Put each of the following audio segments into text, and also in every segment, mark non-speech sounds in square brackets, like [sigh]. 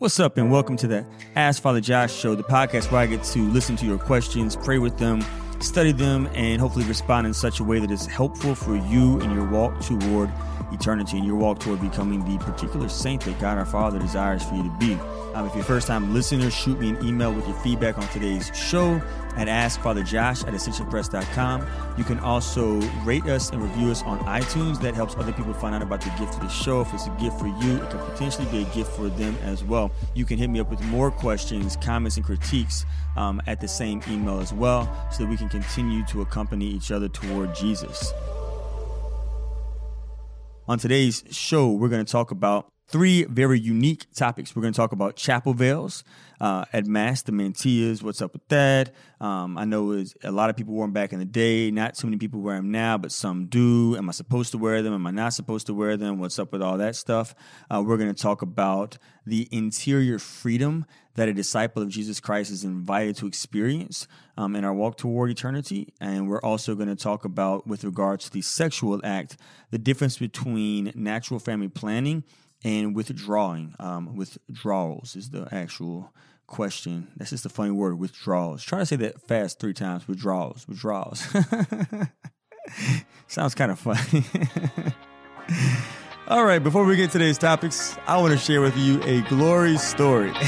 What's up, and welcome to the Ask Father Josh show, the podcast where I get to listen to your questions, pray with them, study them, and hopefully respond in such a way that is helpful for you in your walk toward eternity and your walk toward becoming the particular saint that God our Father desires for you to be. Um, if you're first time listener, shoot me an email with your feedback on today's show at askfatherjosh at ascensionpress.com. You can also rate us and review us on iTunes. That helps other people find out about the gift of the show. If it's a gift for you, it can potentially be a gift for them as well. You can hit me up with more questions, comments, and critiques um, at the same email as well so that we can continue to accompany each other toward Jesus. On today's show, we're going to talk about three very unique topics. We're going to talk about chapel veils uh, at Mass, the mantillas. What's up with that? Um, I know a lot of people wore them back in the day. Not too many people wear them now, but some do. Am I supposed to wear them? Am I not supposed to wear them? What's up with all that stuff? Uh, we're going to talk about the interior freedom that a disciple of Jesus Christ is invited to experience um, in our walk toward eternity. And we're also going to talk about, with regards to the sexual act, the difference between natural family planning and withdrawing. Um, withdrawals is the actual question. That's just a funny word, withdrawals. Try to say that fast three times. Withdrawals, withdrawals. [laughs] Sounds kind of funny. [laughs] All right, before we get to today's topics, I want to share with you a glory story. [laughs]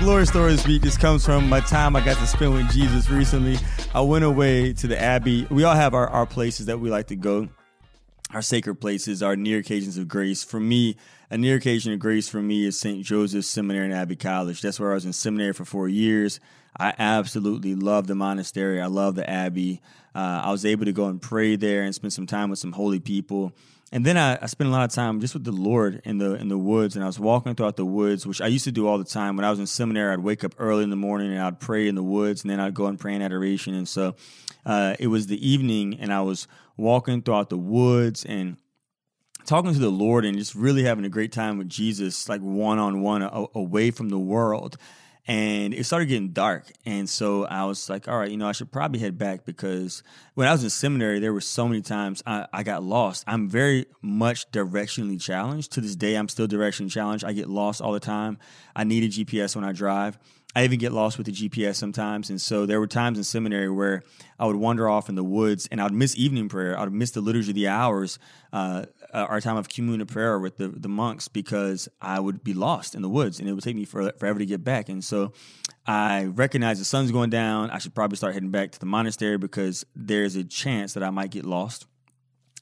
glory story this week just comes from my time I got to spend with Jesus recently. I went away to the Abbey. We all have our, our places that we like to go our sacred places, our near occasions of grace. For me, a near occasion of grace for me is St. Joseph's Seminary and Abbey College. That's where I was in seminary for four years. I absolutely love the monastery. I love the Abbey. Uh, I was able to go and pray there and spend some time with some holy people. And then I, I spent a lot of time just with the Lord in the in the woods, and I was walking throughout the woods, which I used to do all the time. When I was in seminary, I'd wake up early in the morning and I'd pray in the woods, and then I'd go and pray in adoration. And so uh, it was the evening, and I was walking throughout the woods and talking to the Lord and just really having a great time with Jesus, like one on one, away from the world. And it started getting dark. And so I was like, all right, you know, I should probably head back because when I was in seminary, there were so many times I, I got lost. I'm very much directionally challenged. To this day, I'm still directionally challenged. I get lost all the time. I need a GPS when I drive. I even get lost with the GPS sometimes. And so there were times in seminary where I would wander off in the woods and I would miss evening prayer. I would miss the liturgy of the hours, uh, uh, our time of communion prayer with the, the monks because I would be lost in the woods and it would take me for, forever to get back. And so I recognize the sun's going down. I should probably start heading back to the monastery because there's a chance that I might get lost.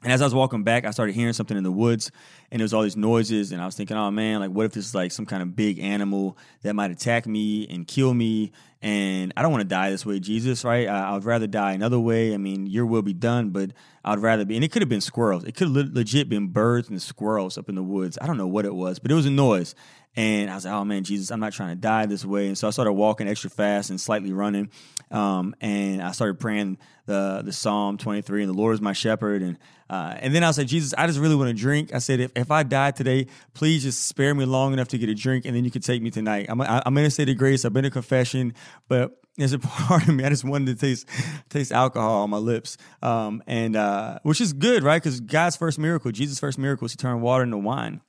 And as I was walking back, I started hearing something in the woods, and there was all these noises, and I was thinking, "Oh man, like what if this is like some kind of big animal that might attack me and kill me?" And I don't want to die this way, Jesus, right? I, would rather die another way. I mean, your will be done, but I'd rather be. And it could have been squirrels. It could have legit been birds and squirrels up in the woods. I don't know what it was, but it was a noise. And I was like, oh man, Jesus, I'm not trying to die this way. And so I started walking extra fast and slightly running. Um, and I started praying the the Psalm 23, and the Lord is my shepherd. And uh, and then I said, Jesus, I just really want to drink. I said, if, if I die today, please just spare me long enough to get a drink, and then you can take me tonight. I'm, I'm in a state of grace. I've been to confession, but there's a [laughs] part of me I just wanted to taste taste alcohol on my lips, um, and uh, which is good, right? Because God's first miracle, Jesus' first miracle, is He turned water into wine.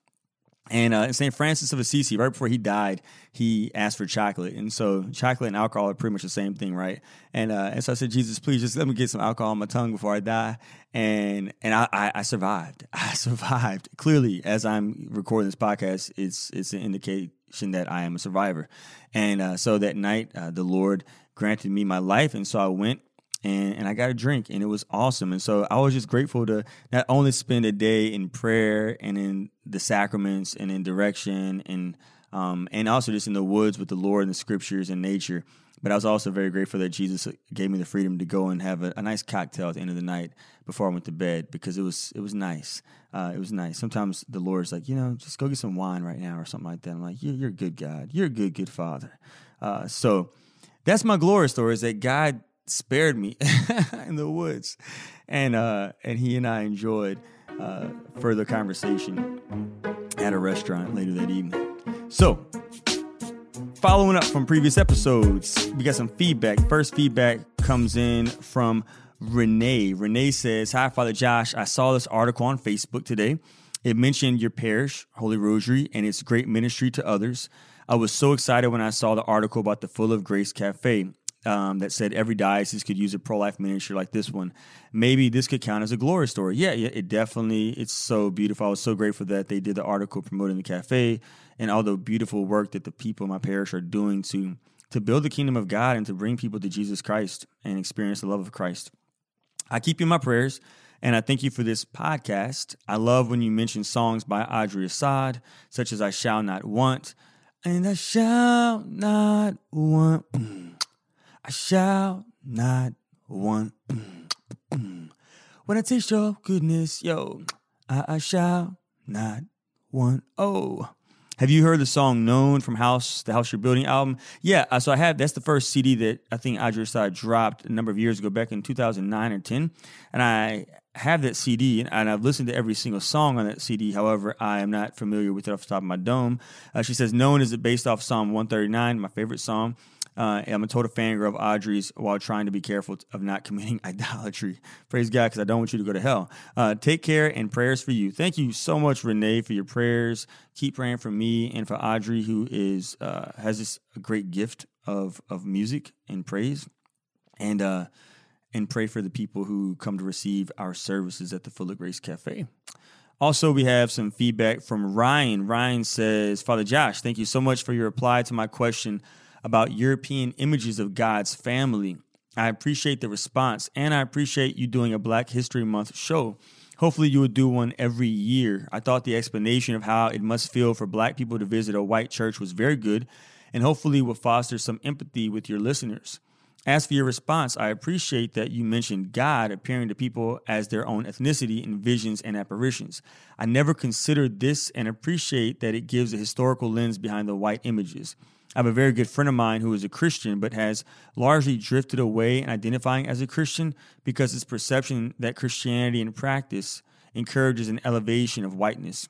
And uh, St. Francis of Assisi, right before he died, he asked for chocolate. And so chocolate and alcohol are pretty much the same thing, right? And uh, and so I said, Jesus, please just let me get some alcohol on my tongue before I die. And and I, I, I survived. [laughs] I survived. Clearly, as I'm recording this podcast, it's it's an indication that I am a survivor. And uh, so that night, uh, the Lord granted me my life. And so I went and, and I got a drink and it was awesome. And so I was just grateful to not only spend a day in prayer and in the sacraments and in direction and um, and also just in the woods with the Lord and the scriptures and nature. But I was also very grateful that Jesus gave me the freedom to go and have a, a nice cocktail at the end of the night before I went to bed because it was it was nice. Uh, it was nice. Sometimes the Lord's like, you know, just go get some wine right now or something like that. I'm like, you're, a good God. You're a good, good Father. Uh, so that's my glory story is that God spared me [laughs] in the woods, and uh, and he and I enjoyed uh, further conversation at a restaurant later that evening. So, following up from previous episodes, we got some feedback. First feedback comes in from Renee. Renee says, "Hi, Father Josh. I saw this article on Facebook today." It mentioned your parish, Holy Rosary, and its great ministry to others. I was so excited when I saw the article about the Full of Grace Cafe um, that said every diocese could use a pro life ministry like this one. Maybe this could count as a glory story. Yeah, yeah, it definitely. It's so beautiful. I was so grateful that they did the article promoting the cafe and all the beautiful work that the people in my parish are doing to to build the kingdom of God and to bring people to Jesus Christ and experience the love of Christ. I keep you in my prayers. And I thank you for this podcast. I love when you mention songs by Audrey Assad, such as I Shall Not Want, and I Shall Not Want. I shall not want. When I taste your goodness, yo, I, I shall not want. Oh. Have you heard the song "Known" from House, the House You're Building album? Yeah, uh, so I have. That's the first CD that I think Audrey Assad dropped a number of years ago, back in 2009 or 10, and I have that CD and I've listened to every single song on that CD. However, I am not familiar with it off the top of my dome. Uh, she says, "Known" is it based off Psalm 139, my favorite song. Uh, I'm a total fangirl of Audrey's while trying to be careful of not committing [laughs] idolatry. Praise God, because I don't want you to go to hell. Uh, take care and prayers for you. Thank you so much, Renee, for your prayers. Keep praying for me and for Audrey, who is uh, has this great gift of of music and praise, and uh, and pray for the people who come to receive our services at the Full of Grace Cafe. Also, we have some feedback from Ryan. Ryan says, Father Josh, thank you so much for your reply to my question about European images of God's family. I appreciate the response and I appreciate you doing a Black History Month show. Hopefully, you will do one every year. I thought the explanation of how it must feel for Black people to visit a white church was very good and hopefully will foster some empathy with your listeners. As for your response, I appreciate that you mentioned God appearing to people as their own ethnicity in visions and apparitions. I never considered this and appreciate that it gives a historical lens behind the white images. I have a very good friend of mine who is a Christian, but has largely drifted away in identifying as a Christian because his perception that Christianity in practice encourages an elevation of whiteness.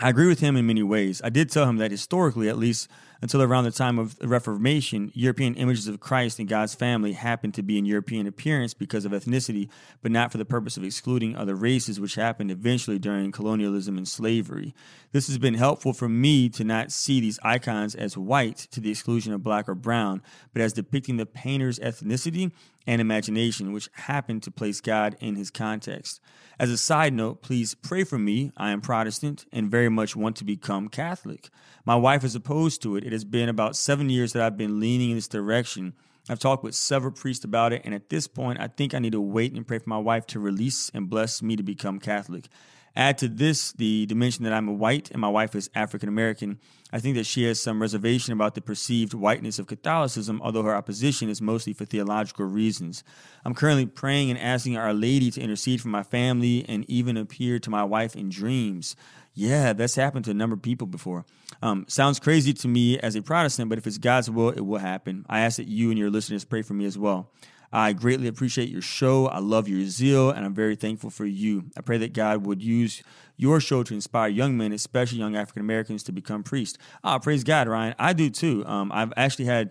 I agree with him in many ways. I did tell him that historically, at least, until around the time of the Reformation, European images of Christ and God's family happened to be in European appearance because of ethnicity, but not for the purpose of excluding other races, which happened eventually during colonialism and slavery. This has been helpful for me to not see these icons as white to the exclusion of black or brown, but as depicting the painter's ethnicity and imagination, which happened to place God in his context. As a side note, please pray for me. I am Protestant and very much want to become Catholic. My wife is opposed to it. It has been about seven years that I've been leaning in this direction. I've talked with several priests about it, and at this point, I think I need to wait and pray for my wife to release and bless me to become Catholic. Add to this the dimension that I'm a white and my wife is African American. I think that she has some reservation about the perceived whiteness of Catholicism, although her opposition is mostly for theological reasons. I'm currently praying and asking Our Lady to intercede for my family and even appear to my wife in dreams. Yeah, that's happened to a number of people before. Um, sounds crazy to me as a Protestant, but if it's God's will, it will happen. I ask that you and your listeners pray for me as well. I greatly appreciate your show. I love your zeal, and I'm very thankful for you. I pray that God would use your show to inspire young men, especially young African Americans, to become priests. Ah, praise God, Ryan. I do too. Um, I've actually had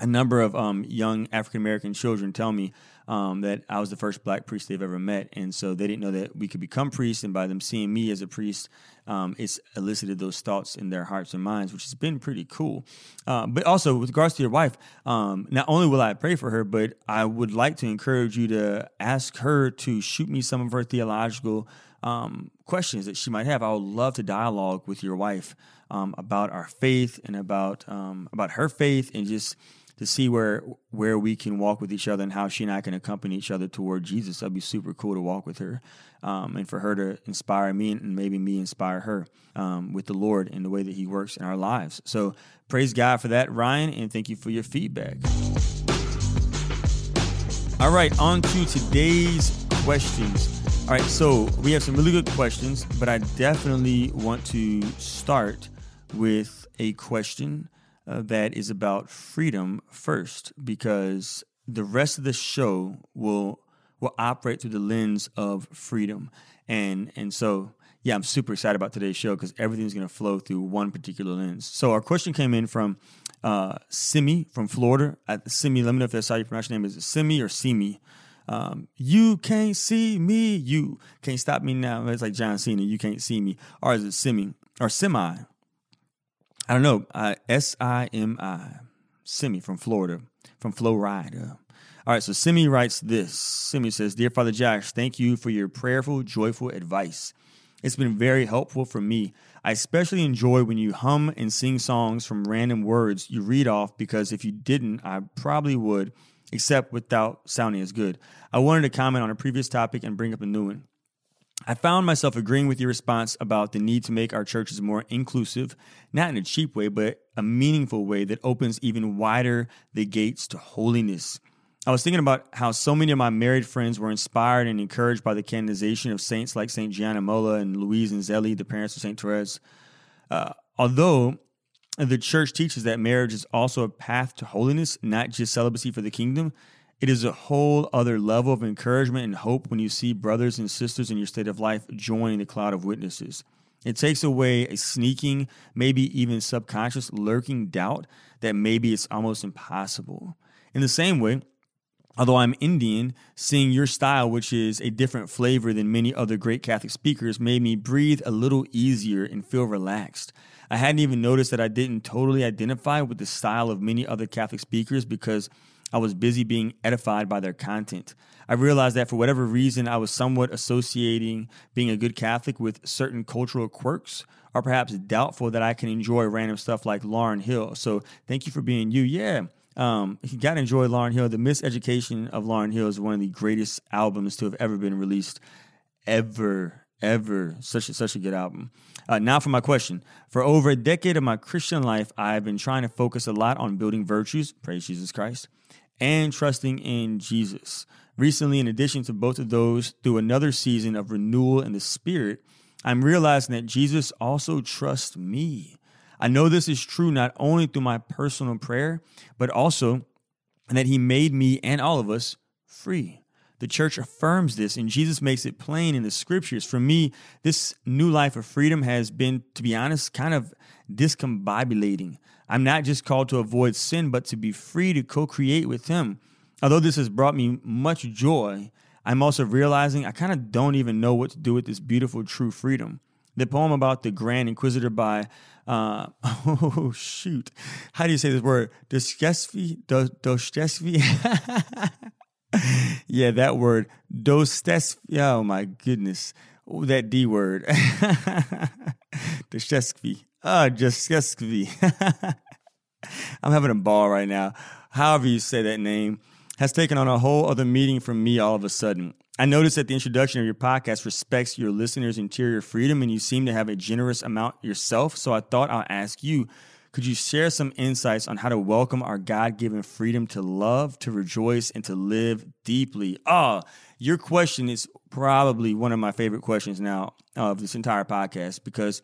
a number of um, young African American children tell me um, that I was the first black priest they've ever met. And so they didn't know that we could become priests. And by them seeing me as a priest, um, it's elicited those thoughts in their hearts and minds, which has been pretty cool. Uh, but also, with regards to your wife, um, not only will I pray for her, but I would like to encourage you to ask her to shoot me some of her theological um, questions that she might have. I would love to dialogue with your wife um, about our faith and about um, about her faith and just to see where where we can walk with each other and how she and I can accompany each other toward Jesus. That'd be super cool to walk with her, um, and for her to inspire me and maybe me inspire her um, with the Lord and the way that He works in our lives. So praise God for that, Ryan, and thank you for your feedback. All right, on to today's questions. All right, so we have some really good questions, but I definitely want to start with a question uh, that is about freedom first because the rest of the show will will operate through the lens of freedom and and so yeah i'm super excited about today's show because everything's going to flow through one particular lens so our question came in from uh, simi from florida simi let me know if that's how you pronounce your name is it simi or simi Um, you can't see me. You can't stop me now. It's like John Cena. You can't see me. Or is it Simi or semi? I don't know. Uh, S I M I. Semi from Florida, from Florida. All right, so Simi writes this. Simi says, Dear Father Josh, thank you for your prayerful, joyful advice. It's been very helpful for me. I especially enjoy when you hum and sing songs from random words you read off because if you didn't, I probably would, except without sounding as good. I wanted to comment on a previous topic and bring up a new one. I found myself agreeing with your response about the need to make our churches more inclusive, not in a cheap way, but a meaningful way that opens even wider the gates to holiness. I was thinking about how so many of my married friends were inspired and encouraged by the canonization of saints like Saint Gianna Molla and Louis and Zélie, the parents of Saint Therese. Uh, although the church teaches that marriage is also a path to holiness, not just celibacy for the kingdom, it is a whole other level of encouragement and hope when you see brothers and sisters in your state of life joining the cloud of witnesses. It takes away a sneaking, maybe even subconscious, lurking doubt that maybe it's almost impossible. In the same way, Although I'm Indian, seeing your style, which is a different flavor than many other great Catholic speakers, made me breathe a little easier and feel relaxed. I hadn't even noticed that I didn't totally identify with the style of many other Catholic speakers because I was busy being edified by their content. I realized that for whatever reason, I was somewhat associating being a good Catholic with certain cultural quirks, or perhaps doubtful that I can enjoy random stuff like Lauryn Hill. So thank you for being you. Yeah, um, you got to enjoy Lauryn Hill. The Miseducation of Lauryn Hill is one of the greatest albums to have ever been released, ever, ever. Such a, such a good album. Uh, now for my question. For over a decade of my Christian life, I've been trying to focus a lot on building virtues, praise Jesus Christ, and trusting in Jesus. Recently, in addition to both of those, through another season of renewal in the Spirit, I'm realizing that Jesus also trusts me. I know this is true not only through my personal prayer, but also that He made me and all of us free. The church affirms this, and Jesus makes it plain in the scriptures. For me, this new life of freedom has been, to be honest, kind of discombobulating. I'm not just called to avoid sin, but to be free to co create with Him. Although this has brought me much joy, I'm also realizing I kind of don't even know what to do with this beautiful, true freedom. The poem about the Grand Inquisitor by uh, [laughs] oh shoot, how do you say this word? Dostoevsky, Dostoevsky. [laughs] [laughs] yeah, that word, Dostoevsky. Oh my goodness, oh, that D word, [laughs] Dostoevsky. Ah, Dostoevsky. [laughs] I'm having a ball right now. However you say that name has taken on a whole other meaning for me all of a sudden. I noticed that the introduction of your podcast respects your listeners' interior freedom, and you seem to have a generous amount yourself. So I thought I'll ask you could you share some insights on how to welcome our God given freedom to love, to rejoice, and to live deeply? Ah, oh, your question is probably one of my favorite questions now of this entire podcast because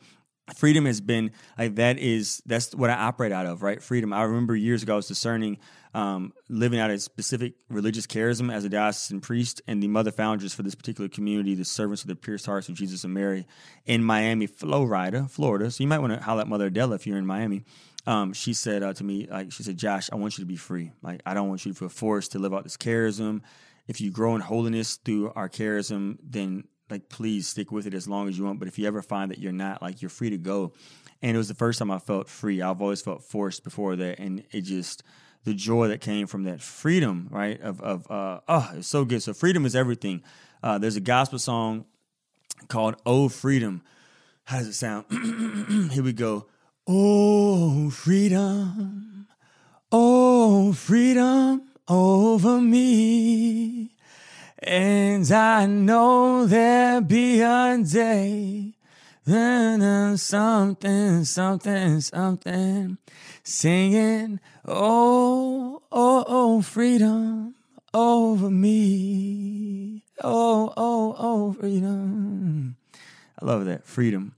freedom has been like that is that's what I operate out of, right? Freedom. I remember years ago I was discerning um, living out a specific religious charism as a diocesan priest and the mother foundress for this particular community, the servants of the pierced hearts of Jesus and Mary in Miami, Florida, Florida. So you might want to holler at Mother Adela if you're in Miami. Um, she said uh, to me, like she said, Josh, I want you to be free. Like I don't want you to feel forced to live out this charism. If you grow in holiness through our charism, then like please stick with it as long as you want. But if you ever find that you're not, like you're free to go. And it was the first time I felt free. I've always felt forced before that, and it just the joy that came from that freedom, right? Of of uh, oh, it's so good. So freedom is everything. Uh, there's a gospel song called "Oh Freedom." How does it sound? [clears throat] Here we go. Oh freedom, oh freedom over me. And I know there'll be a day, then something, something, something, singing, oh, oh, oh, freedom over me. Oh, oh, oh, freedom. I love that. Freedom.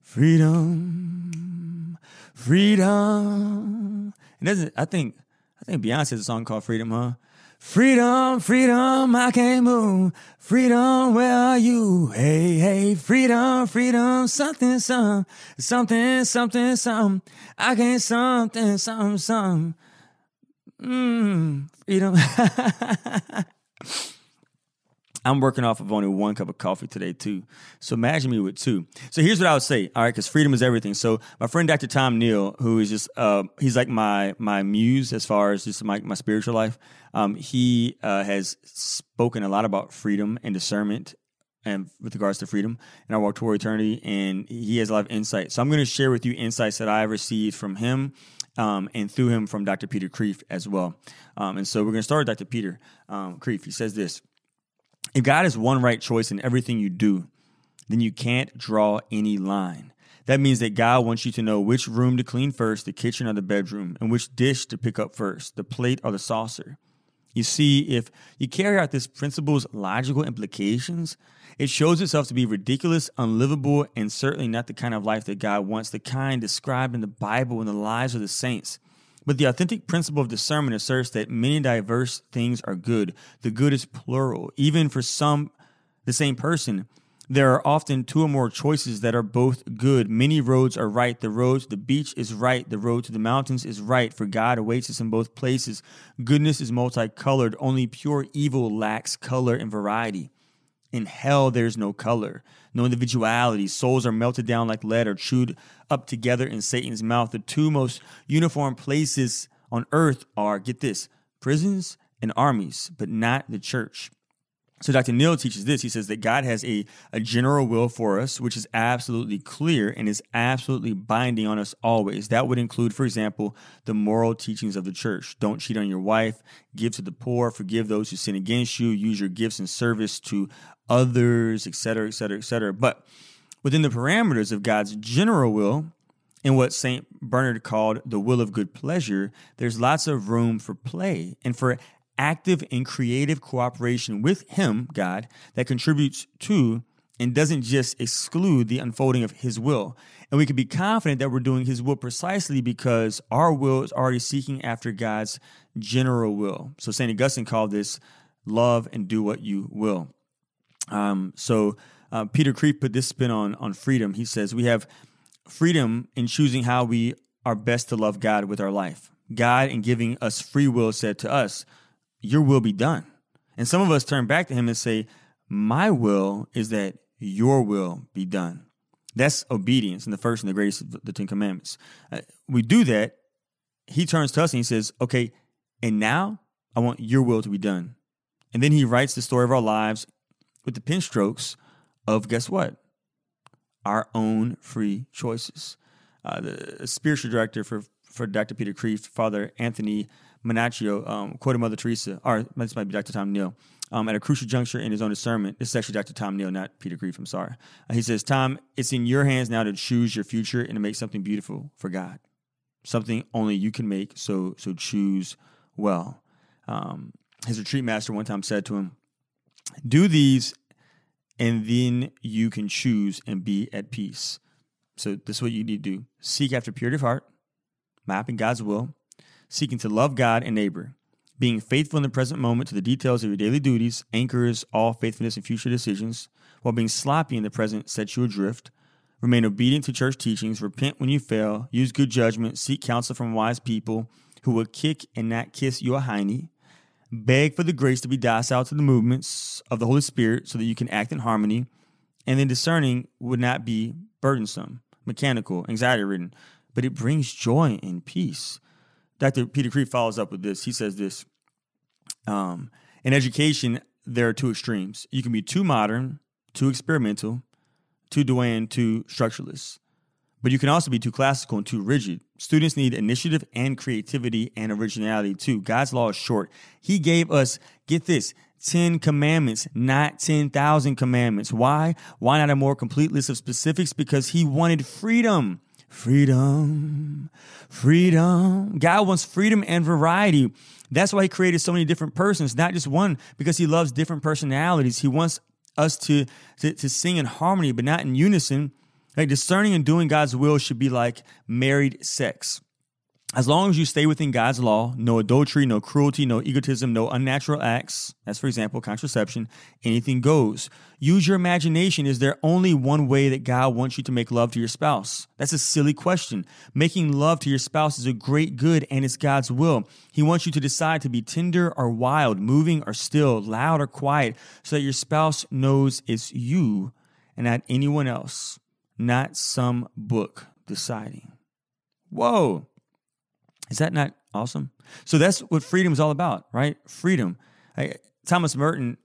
Freedom. Freedom. And doesn't, I think, I think Beyonce has a song called Freedom, huh? Freedom, freedom, I can't move. Freedom, where are you? Hey, hey, freedom, freedom, something, some, something, something, some. I can't something, something, some. Mmm, freedom. [laughs] I'm working off of only one cup of coffee today, too. So imagine me with two. So here's what I would say, all right, because freedom is everything. So my friend Dr. Tom Neal, who is just, uh, he's like my my muse as far as just my, my spiritual life. Um, he uh, has spoken a lot about freedom and discernment and with regards to freedom and our walk toward eternity. And he has a lot of insight. So I'm going to share with you insights that I have received from him um, and through him from Dr. Peter Kreeft as well. Um, and so we're going to start with Dr. Peter um, Kreeft. He says this If God is one right choice in everything you do, then you can't draw any line. That means that God wants you to know which room to clean first, the kitchen or the bedroom, and which dish to pick up first, the plate or the saucer. You see, if you carry out this principle's logical implications, it shows itself to be ridiculous, unlivable, and certainly not the kind of life that God wants, the kind described in the Bible and the lives of the saints. But the authentic principle of discernment asserts that many diverse things are good. The good is plural. Even for some, the same person, there are often two or more choices that are both good. Many roads are right. The road to the beach is right. The road to the mountains is right, for God awaits us in both places. Goodness is multicolored. Only pure evil lacks color and variety. In hell, there's no color, no individuality. Souls are melted down like lead or chewed up together in Satan's mouth. The two most uniform places on earth are, get this, prisons and armies, but not the church. So Dr. Neal teaches this. He says that God has a, a general will for us, which is absolutely clear and is absolutely binding on us always. That would include, for example, the moral teachings of the church. Don't cheat on your wife, give to the poor, forgive those who sin against you, use your gifts and service to others, etc., etc., etc. But within the parameters of God's general will, in what St. Bernard called the will of good pleasure, there's lots of room for play and for active and creative cooperation with Him, God, that contributes to and doesn't just exclude the unfolding of His will. And we can be confident that we're doing His will precisely because our will is already seeking after God's general will. So St. Augustine called this love and do what you will. Um, so uh, Peter Kreeft put this spin on, on freedom. He says, We have freedom in choosing how we are best to love God with our life. God, in giving us free will, said to us, your will be done. And some of us turn back to him and say, My will is that your will be done. That's obedience and the first and the greatest of the Ten Commandments. Uh, we do that. He turns to us and he says, Okay, and now I want your will to be done. And then he writes the story of our lives with the pen strokes of guess what? Our own free choices. Uh, the spiritual director for, for Dr. Peter Kreeft, Father Anthony Manaccio um, quoted Mother Teresa, or this might be Dr. Tom Neal, um, at a crucial juncture in his own discernment. This is actually Dr. Tom Neal, not Peter Kreeft. I'm sorry. Uh, he says, Tom, it's in your hands now to choose your future and to make something beautiful for God. Something only you can make, so so choose well. Um, his retreat master one time said to him, Do these, and then you can choose and be at peace. So this is what you need to do. Seek after purity of heart, mapping God's will, seeking to love God and neighbor, being faithful in the present moment to the details of your daily duties, anchors all faithfulness in future decisions, while being sloppy in the present sets you adrift. Remain obedient to church teachings, repent when you fail, use good judgment, seek counsel from wise people who will kick and not kiss your hiney. Beg for the grace to be docile to the movements of the Holy Spirit so that you can act in harmony. And then discerning would not be burdensome, mechanical, anxiety ridden, but it brings joy and peace. Dr. Peter Kreeft follows up with this. He says this um, In education, there are two extremes. You can be too modern, too experimental, too Dwayne, too structuralist. But you can also be too classical and too rigid. Students need initiative and creativity and originality too. God's law is short. He gave us, get this, 10 commandments, not 10,000 commandments. Why? Why not a more complete list of specifics? Because he wanted freedom. Freedom, freedom. God wants freedom and variety. That's why He created so many different persons, not just one, because He loves different personalities. He wants us to, to, to sing in harmony, but not in unison. Like discerning and doing God's will should be like married sex. As long as you stay within God's law, no adultery, no cruelty, no egotism, no unnatural acts, as for example, contraception, anything goes. Use your imagination. Is there only one way that God wants you to make love to your spouse? That's a silly question. Making love to your spouse is a great good and it's God's will. He wants you to decide to be tender or wild, moving or still, loud or quiet, so that your spouse knows it's you and not anyone else, not some book deciding. Whoa. Is that not awesome? So that's what freedom is all about, right? Freedom. I, Thomas Merton,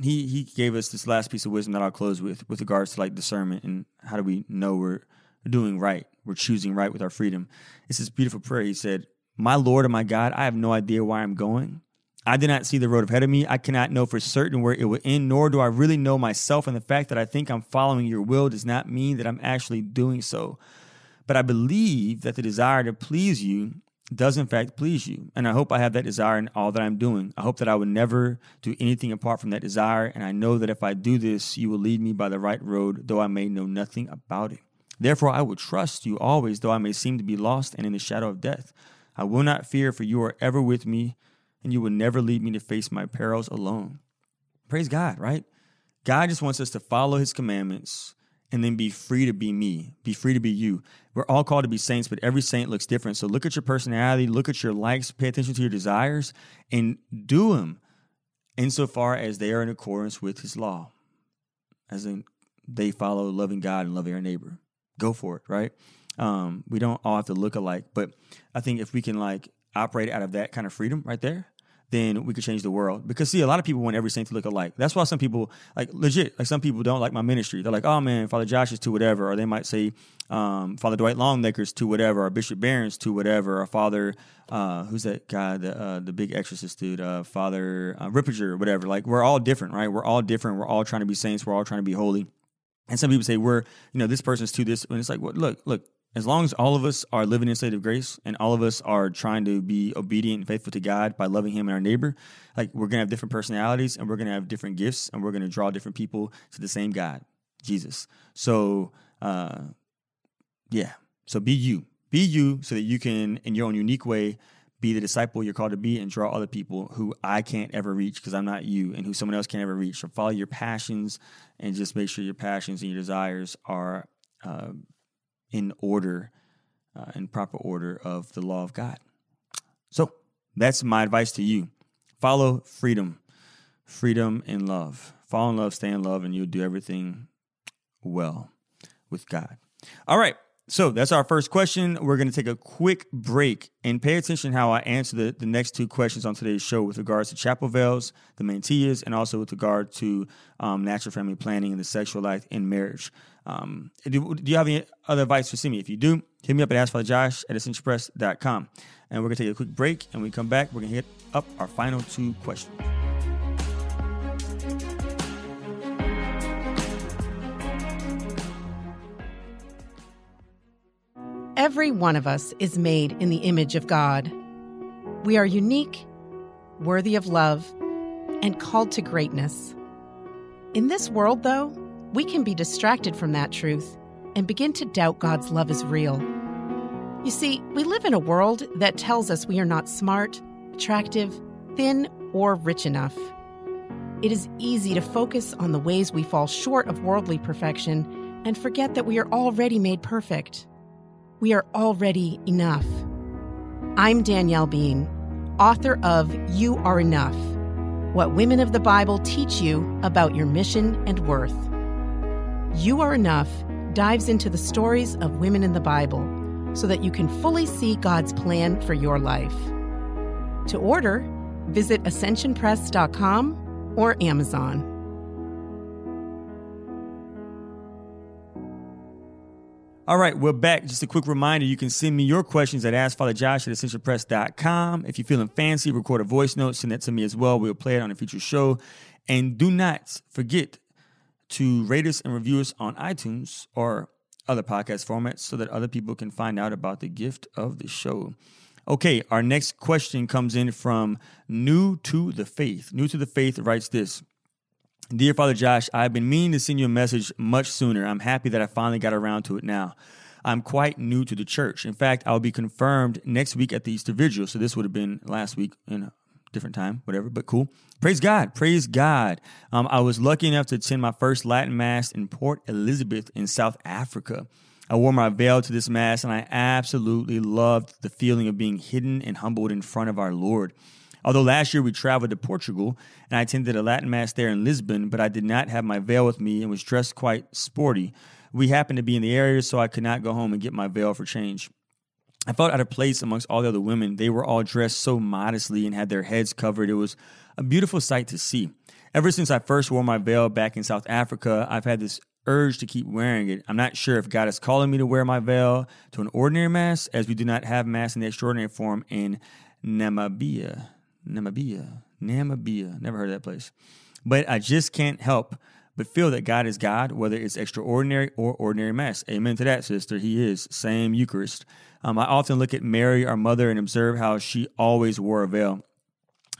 he he gave us this last piece of wisdom that I'll close with, with regards to like discernment and how do we know we're doing right, we're choosing right with our freedom. It's this beautiful prayer. He said, "My Lord and my God, I have no idea where I'm going. I did not see the road ahead of me. I cannot know for certain where it will end, nor do I really know myself. And the fact that I think I'm following your will does not mean that I'm actually doing so. But I believe that the desire to please you does in fact please you. And I hope I have that desire in all that I'm doing. I hope that I would never do anything apart from that desire. And I know that if I do this, you will lead me by the right road, though I may know nothing about it. Therefore, I will trust you always, though I may seem to be lost and in the shadow of death. I will not fear, for you are ever with me, and you will never lead me to face my perils alone. Praise God, right? God just wants us to follow his commandments and then be free to be me, be free to be you. We're all called to be saints, but every saint looks different. So look at your personality, look at your likes, pay attention to your desires, and do them insofar as they are in accordance with his law, as in they follow loving God and loving our neighbor. Go for it, right? Um, we don't all have to look alike, but I think if we can like operate out of that kind of freedom right there, then we could change the world. Because see, a lot of people want every saint to look alike. That's why some people, like legit, like some people don't like my ministry. They're like, oh man, Father Josh is to whatever, or they might say um, Father Dwight Longenecker's to whatever, or Bishop Barron's to whatever, or Father, uh, who's that guy, the uh, the big exorcist dude, uh, Father uh, Ripperger, whatever. Like we're all different, right? We're all different. We're all trying to be saints. We're all trying to be holy. And some people say we're, you know, this person's to this, and it's like. Well, look, look, as long as all of us are living in a state of grace and all of us are trying to be obedient and faithful to God by loving Him and our neighbor, like we're gonna have different personalities and we're gonna have different gifts and we're gonna draw different people to the same God, Jesus. So, uh, yeah. So be you, be you, so that you can, in your own unique way, be the disciple you're called to be and draw other people who I can't ever reach because I'm not you and who someone else can't ever reach. So follow your passions and just make sure your passions and your desires are. Uh, in order, uh, in proper order of the law of God. So that's my advice to you. Follow freedom, freedom and love. Fall in love, stay in love, and you'll do everything well with God. All right. So that's our first question. We're going to take a quick break and pay attention how I answer the, the next two questions on today's show with regards to chapel veils, the mantillas, and also with regard to um, natural family planning and the sexual life in marriage. Um, do, do, you have any other advice for Simi? If you do, hit me up at AskFatherJosh at ascensionpress.com. And we're going to take a quick break. And when we come back, we're going to hit up our final two questions. Every one of us is made in the image of God. We are unique, worthy of love, and called to greatness. In this world, though, we can be distracted from that truth and begin to doubt God's love is real. You see, we live in a world that tells us we are not smart, attractive, thin, or rich enough. It is easy to focus on the ways we fall short of worldly perfection and forget that we are already made perfect we are already enough. I'm Danielle Bean, author of You Are Enough What Women of the Bible Teach You About Your Mission and Worth. You Are Enough dives into the stories of women in the Bible so that you can fully see God's plan for your life. To order, visit ascensionpress.com or Amazon. All right, we're back. Just a quick reminder you can send me your questions at AskFatherJosh at ascensionpress.com. If you're feeling fancy, record a voice note, send that to me as well. We'll play it on a future show. And do not forget to rate us and review us on iTunes or other podcast formats so that other people can find out about the gift of the show. Okay, our next question comes in from New to the Faith. New to the Faith writes this Dear Father Josh, I've been meaning to send you a message much sooner. I'm happy that I finally got around to it now. I'm quite new to the church. In fact, I'll be confirmed next week at the Easter Vigil. So this would have been last week in different time, whatever, but cool. Praise God. Praise God. Um, I was lucky enough to attend my first Latin Mass in Port Elizabeth in South Africa. I wore my veil to this Mass and I absolutely loved the feeling of being hidden and humbled in front of our Lord. Although last year we traveled to Portugal and I attended a Latin Mass there in Lisbon, but I did not have my veil with me and was dressed quite sporty. We happened to be in the area, so I could not go home and get my veil for change. I felt out of place amongst all the other women. They were all dressed so modestly and had their heads covered. It was a beautiful sight to see. Ever since I first wore my veil back in South Africa, I've had this urge to keep wearing it. I'm not sure if God is calling me to wear my veil to an ordinary mass, as we do not have mass in the extraordinary form in Namibia. Namibia. Namibia. Never heard of that place. But I just can't help but feel that God is God, whether it's extraordinary or ordinary mass. Amen to that, sister. He is. Same Eucharist. Um, I often look at Mary, our mother, and observe how she always wore a veil.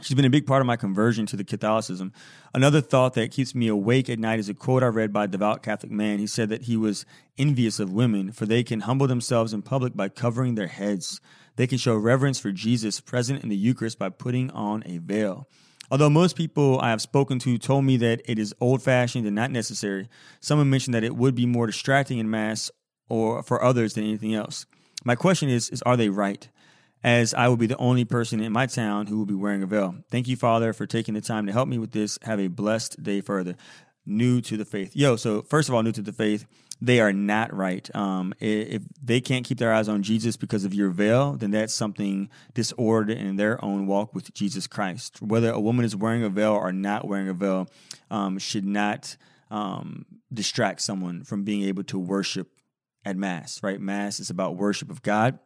She's been a big part of my conversion to the Catholicism. Another thought that keeps me awake at night is a quote I read by a devout Catholic man. He said that he was envious of women, for they can humble themselves in public by covering their heads. They can show reverence for Jesus present in the Eucharist by putting on a veil. Although most people I have spoken to told me that it is old fashioned and not necessary, someone mentioned that it would be more distracting in Mass or for others than anything else. My question is, is are they right? As I will be the only person in my town who will be wearing a veil. Thank you, Father, for taking the time to help me with this. Have a blessed day further. New to the faith. Yo, so first of all, new to the faith they are not right. Um, if they can't keep their eyes on Jesus because of your veil, then that's something disordered in their own walk with Jesus Christ. Whether a woman is wearing a veil or not wearing a veil um, should not um, distract someone from being able to worship at Mass, right? Mass is about worship of God.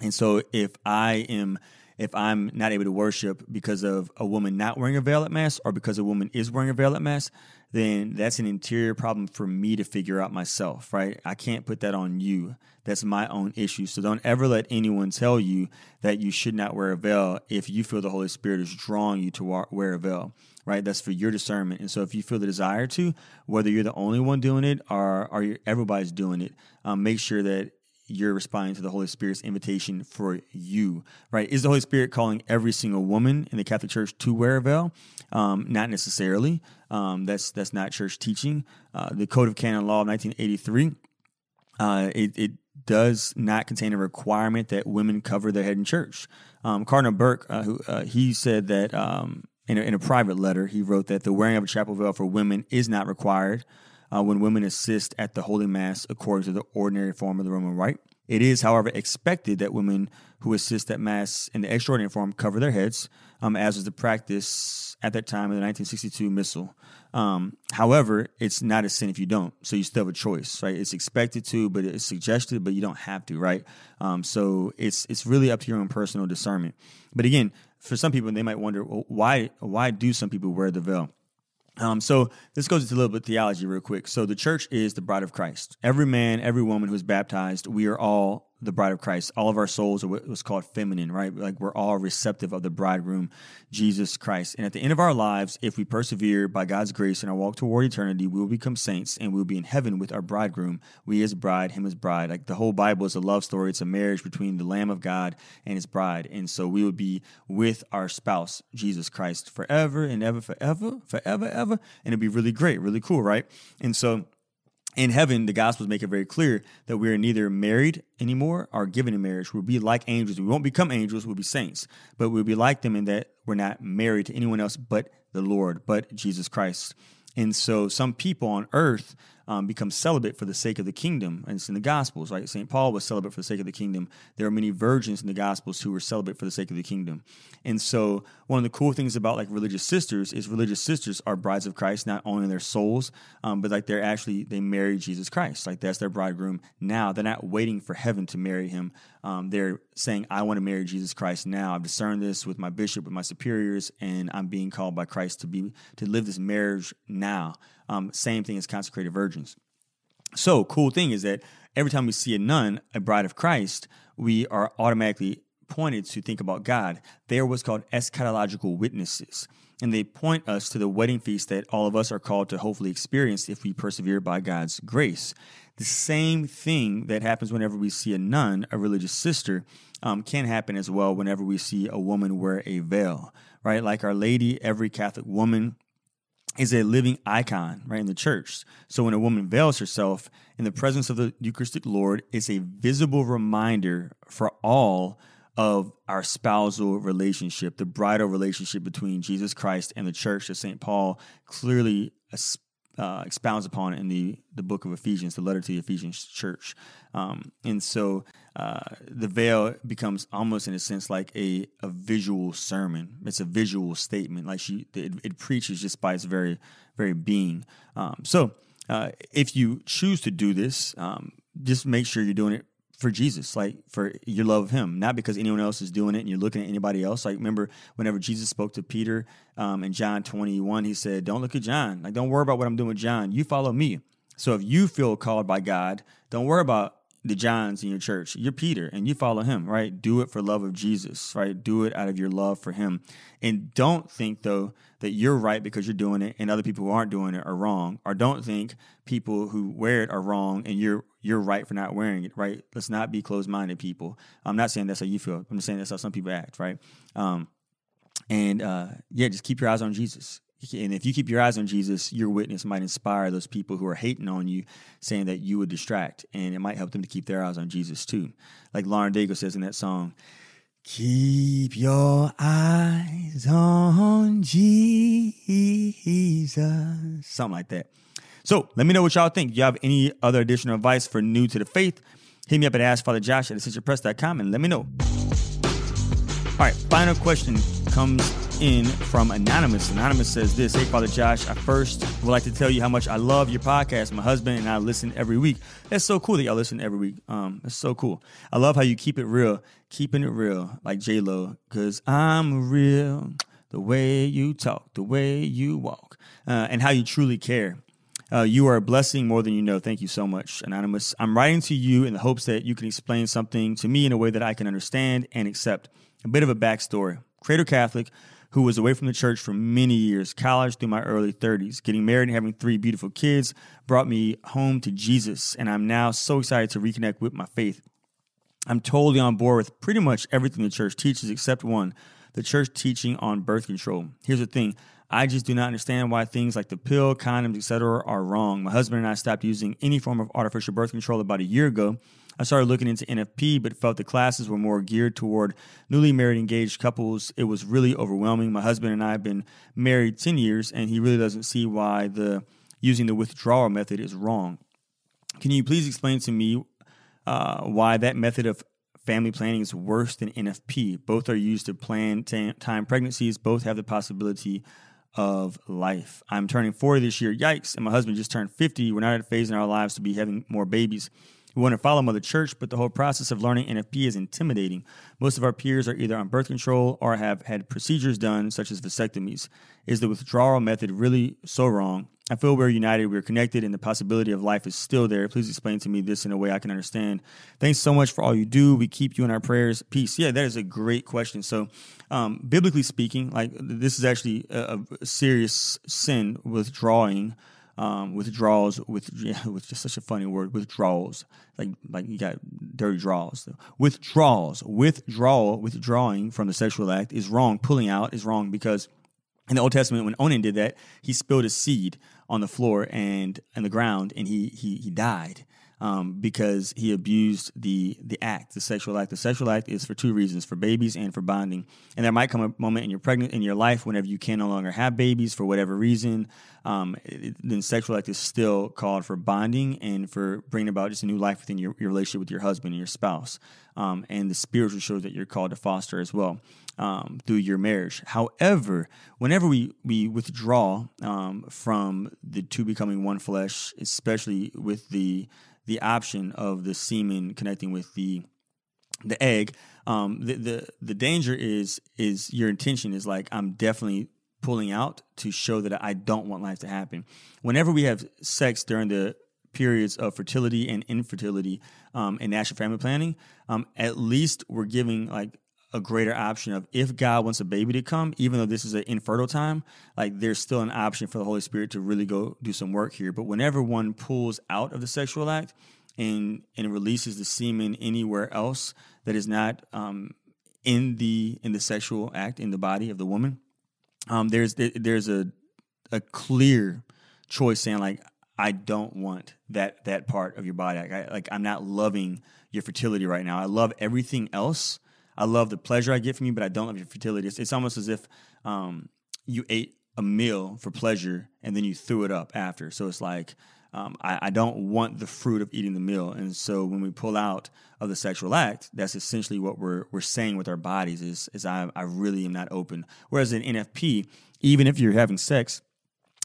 And so if I am if I'm not able to worship because of a woman not wearing a veil at Mass or because a woman is wearing a veil at Mass, then that's an interior problem for me to figure out myself, right? I can't put that on you. That's my own issue. So don't ever let anyone tell you that you should not wear a veil if you feel the Holy Spirit is drawing you to wear a veil, right? That's for your discernment. And so if you feel the desire to, whether you're the only one doing it or, or everybody's doing it, um, make sure that you're responding to the Holy Spirit's invitation for you, right? Is the Holy Spirit calling every single woman in the Catholic Church to wear a veil? Um, not necessarily. Um, that's that's not church teaching. Uh, the Code of Canon Law of 1983 uh, it, it, does not contain a requirement that women cover their head in church. Um, Cardinal Burke, uh, who uh, he said that um, in a, in a private letter, he wrote that the wearing of a chapel veil for women is not required uh, when women assist at the Holy Mass according to the ordinary form of the Roman Rite. It is, however, expected that women who assist at Mass in the extraordinary form cover their heads, um, as was the practice at that time in the 1962 Missal. Um, however, it's not a sin if you don't, so you still have a choice, right? It's expected to, but it's suggested, but you don't have to, right? Um, so it's it's really up to your own personal discernment. But again, for some people, they might wonder, well, why why do some people wear the veil? Um, so this goes into a little bit of theology real quick. So the church is the bride of Christ. Every man, every woman who is baptized, we are all the bride of Christ. All of our souls are what was called feminine, right? Like we're all receptive of the bridegroom, Jesus Christ. And at the end of our lives, if we persevere by God's grace in our walk toward eternity, we will become saints and we'll be in heaven with our bridegroom. We as bride, him as bride. Like the whole Bible is a love story. It's a marriage between the Lamb of God and his bride. And so we will be with our spouse, Jesus Christ, forever and ever, forever, forever, ever. And it'll be really great, really cool, right? And so in heaven, the Gospels make it very clear that we are neither married anymore or given in marriage. We'll be like angels. We won't become angels, we'll be saints, but we'll be like them in that we're not married to anyone else but the Lord, but Jesus Christ. And so some people on earth um, become celibate for the sake of the kingdom. And it's in the Gospels, right? St. Paul was celibate for the sake of the kingdom. There are many virgins in the Gospels who were celibate for the sake of the kingdom. And so one of the cool things about like religious sisters is religious sisters are brides of Christ, not only in their souls, um, but like they're actually, they marry Jesus Christ. Like that's their bridegroom now. They're not waiting for heaven to marry him. Um, they're saying, I want to marry Jesus Christ now. I've discerned this with my bishop, with my superiors, and I'm being called by Christ to be, to live this marriage now. Um, same thing as consecrated virgins. So, cool thing is that every time we see a nun, a bride of Christ, we are automatically pointed to think about God. They are what's called eschatological witnesses. and they point us to the wedding feast that all of us are called to hopefully experience if we persevere by God's grace. The same thing that happens whenever we see a nun, a religious sister, um, can happen as well whenever we see a woman wear a veil, right? Like Our Lady, every Catholic woman is a living icon, right, in the church. So when a woman veils herself in the presence of the Eucharistic Lord, it's a visible reminder for all of our spousal relationship, the bridal relationship between Jesus Christ and the church that St. Paul clearly uh, expounds upon in the, the book of Ephesians, the letter to the Ephesians church. Um, and so the veil becomes almost in a sense like a, a visual sermon. It's a visual statement. Like she, it, it preaches just by its very, very being. Um, so uh, if you choose to do this, um, just make sure you're doing it for Jesus, like for your love of Him, not because anyone else is doing it and you're looking at anybody else. Like remember, whenever Jesus spoke to Peter um, in John 21, He said, "Don't look at John. Like don't worry about what I'm doing with John. You follow me." So if you feel called by God, don't worry about the Johns in your church. You're Peter and you follow him, right? Do it for love of Jesus, right? Do it out of your love for him. And don't think though that you're right because you're doing it and other people who aren't doing it are wrong. Or don't think people who wear it are wrong and you're you're right for not wearing it, right? Let's not be closed-minded people. I'm not saying that's how you feel. I'm just saying that's how some people act, right? Um, and uh, yeah, just keep your eyes on Jesus. And if you keep your eyes on Jesus, your witness might inspire those people who are hating on you, saying that you would distract, and it might help them to keep their eyes on Jesus too. Like Lauren Daigle says in that song, Keep your eyes on Jesus. Something like that. So let me know what y'all think. Do you have any other additional advice for new to the faith? Hit me up at AskFatherJosh at AscensionPress.com and let me know. All right, final question comes in from Anonymous. Anonymous says this Hey, Father Josh, I first would like to tell you how much I love your podcast. My husband and I listen every week. That's so cool that y'all listen every week. Um, That's so cool. I love how you keep it real, keeping it real, like J Lo, because I'm real. The way you talk, the way you walk, uh, and how you truly care. Uh, you are a blessing more than you know. Thank you so much, Anonymous. I'm writing to you in the hopes that you can explain something to me in a way that I can understand and accept. A bit of a backstory. Cradle Catholic, who was away from the church for many years, college through my early 30s. Getting married and having three beautiful kids brought me home to Jesus, and I'm now so excited to reconnect with my faith. I'm totally on board with pretty much everything the church teaches except one the church teaching on birth control. Here's the thing I just do not understand why things like the pill, condoms, etc. are wrong. My husband and I stopped using any form of artificial birth control about a year ago I started looking into NFP, but felt the classes were more geared toward newly married engaged couples. It was really overwhelming. My husband and I have been married 10 years, and he really doesn't see why the using the withdrawal method is wrong. Can you please explain to me uh, why that method of family planning is worse than NFP? Both are used to plan t- time pregnancies, both have the possibility of life. I'm turning 40 this year, yikes, and my husband just turned 50. We're not at a phase in our lives to be having more babies. We want to follow Mother Church, but the whole process of learning NFP is intimidating. Most of our peers are either on birth control or have had procedures done, such as vasectomies. Is the withdrawal method really so wrong? I feel we're united, we're connected, and the possibility of life is still there. Please explain to me this in a way I can understand. Thanks so much for all you do. We keep you in our prayers. Peace. Yeah, that is a great question. So, um, biblically speaking, like this is actually a, a serious sin, withdrawing um, withdrawals with [laughs] yeah, with just such a funny word withdrawals. Like like you got dirty draws. Withdrawals. Withdrawal withdrawing from the sexual act is wrong. Pulling out is wrong because in the Old Testament when Onan did that he spilled a seed on the floor and and the ground and he he he died um, because he abused the the act, the sexual act. The sexual act is for two reasons: for babies and for bonding. And there might come a moment in your pregnant in your life whenever you can no longer have babies for whatever reason. Um, it, then sexual act is still called for bonding and for bringing about just a new life within your, your relationship with your husband and your spouse. Um, and the spiritual shows that you're called to foster as well. Um, through your marriage. However, whenever we, we withdraw um, from the two becoming one flesh, especially with the the option of the semen connecting with the the egg. Um, the, the the danger is is your intention is like I'm definitely pulling out to show that I don't want life to happen. Whenever we have sex during the periods of fertility and infertility um, and natural family planning, um, at least we're giving like a greater option of if God wants a baby to come, even though this is an infertile time, like there's still an option for the Holy Spirit to really go do some work here. But whenever one pulls out of the sexual act and and releases the semen anywhere else that is not um, in the in the sexual act in the body of the woman, um, there's there's a a clear choice saying like I don't want that that part of your body. Like, I, like I'm not loving your fertility right now. I love everything else I love the pleasure I get from you, but I don't love your fertility. It's, it's almost as if um, you ate a meal for pleasure and then you threw it up after. So it's like um, I, I, don't want the fruit of eating the meal. And so when we pull out of the sexual act, that's essentially what we're we're saying with our bodies is is I, I really am not open. Whereas in NFP, even if you're having sex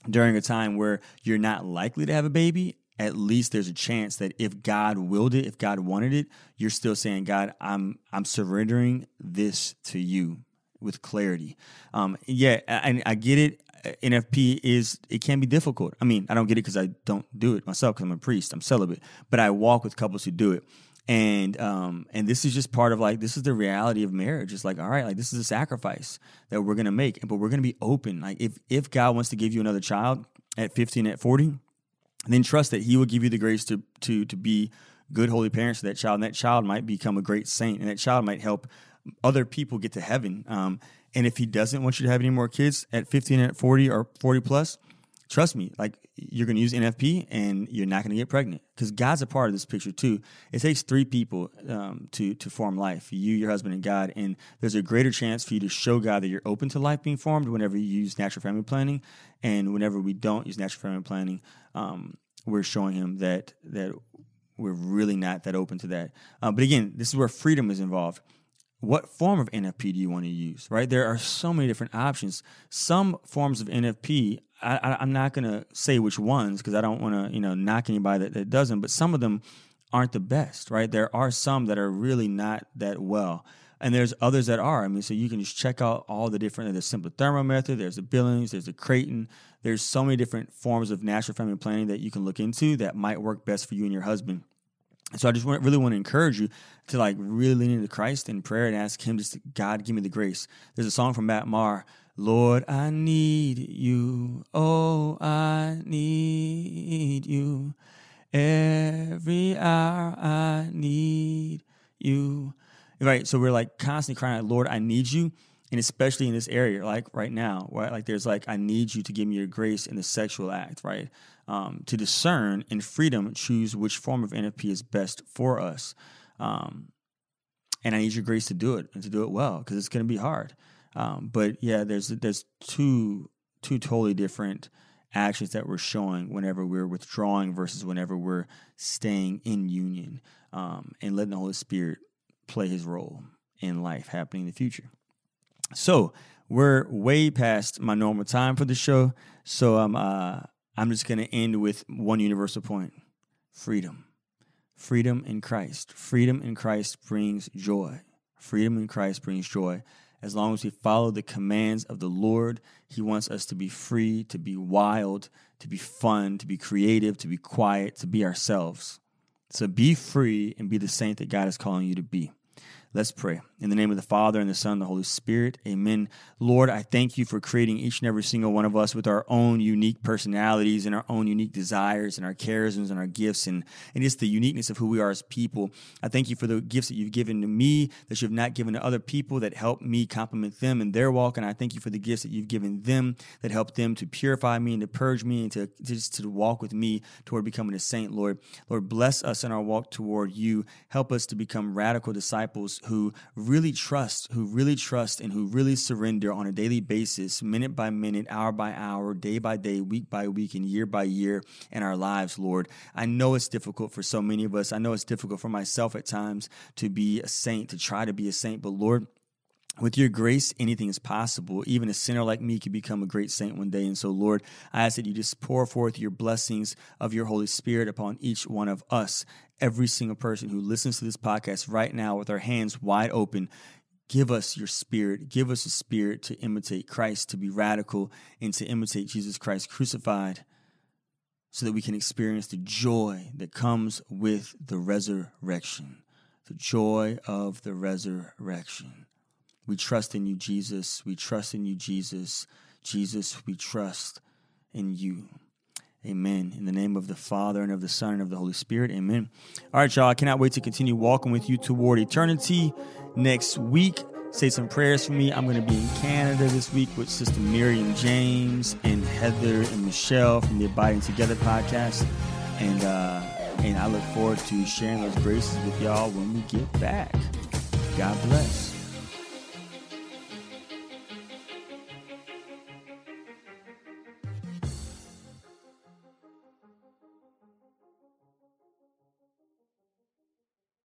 during a time where you're not likely to have a baby, at least there's a chance that if God willed it, if God wanted it, you're still saying, God, I'm I'm surrendering this to you with clarity. Um, yeah, I, I get it. NFP is it can be difficult. I mean, I don't get it because I don't do it myself because I'm a priest. I'm celibate, but I walk with couples who do it. And um, and this is just part of like this is the reality of marriage. It's like all right, like this is a sacrifice that we're gonna make, but we're gonna be open. Like if if God wants to give you another child at 15, at 40, and then trust that He will give you the grace to to to be good holy parents to that child, and that child might become a great saint, and that child might help other people get to heaven. Um, and if He doesn't want you to have any more kids at 15, at 40, or 40 plus, trust me, like you're going to use NFP and you're not going to get pregnant because God's a part of this picture too. It takes three people um, to to form life: you, your husband, and God. And there's a greater chance for you to show God that you're open to life being formed whenever you use natural family planning, and whenever we don't use natural family planning, um, we're showing Him that that we're really not that open to that. Uh, but again, this is where freedom is involved what form of NFP do you want to use, right? There are so many different options. Some forms of NFP, I, am not going to say which ones because I don't want to, you know, knock anybody that, that doesn't, but some of them aren't the best, right? There are some that are really not that well. And there's others that are. I mean, so you can just check out all the different, there's sympto-thermal method, there's the Billings, there's the Creighton. There's so many different forms of natural family planning that you can look into that might work best for you and your husband. So I just want, really want to encourage you to like really lean into Christ in prayer and ask Him just God give me the grace. There's a song from Matt Maher, Lord I need you, oh I need you, every hour I need you. Right, so we're like constantly crying out, Lord I need you, and especially in this area, like right now, right, like there's like I need you to give me your grace in the sexual act, right um, to discern in freedom choose which form of NFP is best for us. Um, and I need your grace to do it and to do it well because it's going to be hard. Um, but yeah, there's there's two two totally different actions that we're showing whenever we're withdrawing versus whenever we're staying in union um, and letting the Holy Spirit play His role in life happening in the future. So we're way past my normal time for the show, so I'm uh, I'm just to end with one universal point freedom. Freedom in Christ. Freedom in Christ brings joy. Freedom in Christ brings joy. As long as we follow the commands of the Lord, He wants us to be free, to be wild, to be fun, to be creative, to be quiet, to be ourselves. So be free and be the saint that God is calling you to be. Let's pray. In the name of the Father, and the Son, and the Holy Spirit. Amen. Lord, I thank you for creating each and every single one of us with our own unique personalities and our own unique desires and our charisms and our gifts and, and just the uniqueness of who we are as people. I thank you for the gifts that you've given to me that you have not given to other people that help me complement them in their walk. And I thank you for the gifts that you've given them that help them to purify me and to purge me and to, just to walk with me toward becoming a saint, Lord. Lord, bless us in our walk toward you. Help us to become radical disciples who really trust, who really trust, and who really surrender on a daily basis, minute by minute, hour by hour, day by day, week by week, and year by year in our lives, Lord. I know it's difficult for so many of us. I know it's difficult for myself at times to be a saint, to try to be a saint, but Lord, with your grace, anything is possible. Even a sinner like me could become a great saint one day. And so, Lord, I ask that you just pour forth your blessings of your Holy Spirit upon each one of us, every single person who listens to this podcast right now with our hands wide open. Give us your spirit. Give us a spirit to imitate Christ, to be radical, and to imitate Jesus Christ crucified so that we can experience the joy that comes with the resurrection. The joy of the resurrection. We trust in you, Jesus. We trust in you, Jesus. Jesus, we trust in you. Amen. In the name of the Father and of the Son and of the Holy Spirit. Amen. All right, y'all. I cannot wait to continue walking with you toward eternity. Next week, say some prayers for me. I'm going to be in Canada this week with Sister Miriam James and Heather and Michelle from the Abiding Together podcast. And, uh, and I look forward to sharing those graces with y'all when we get back. God bless.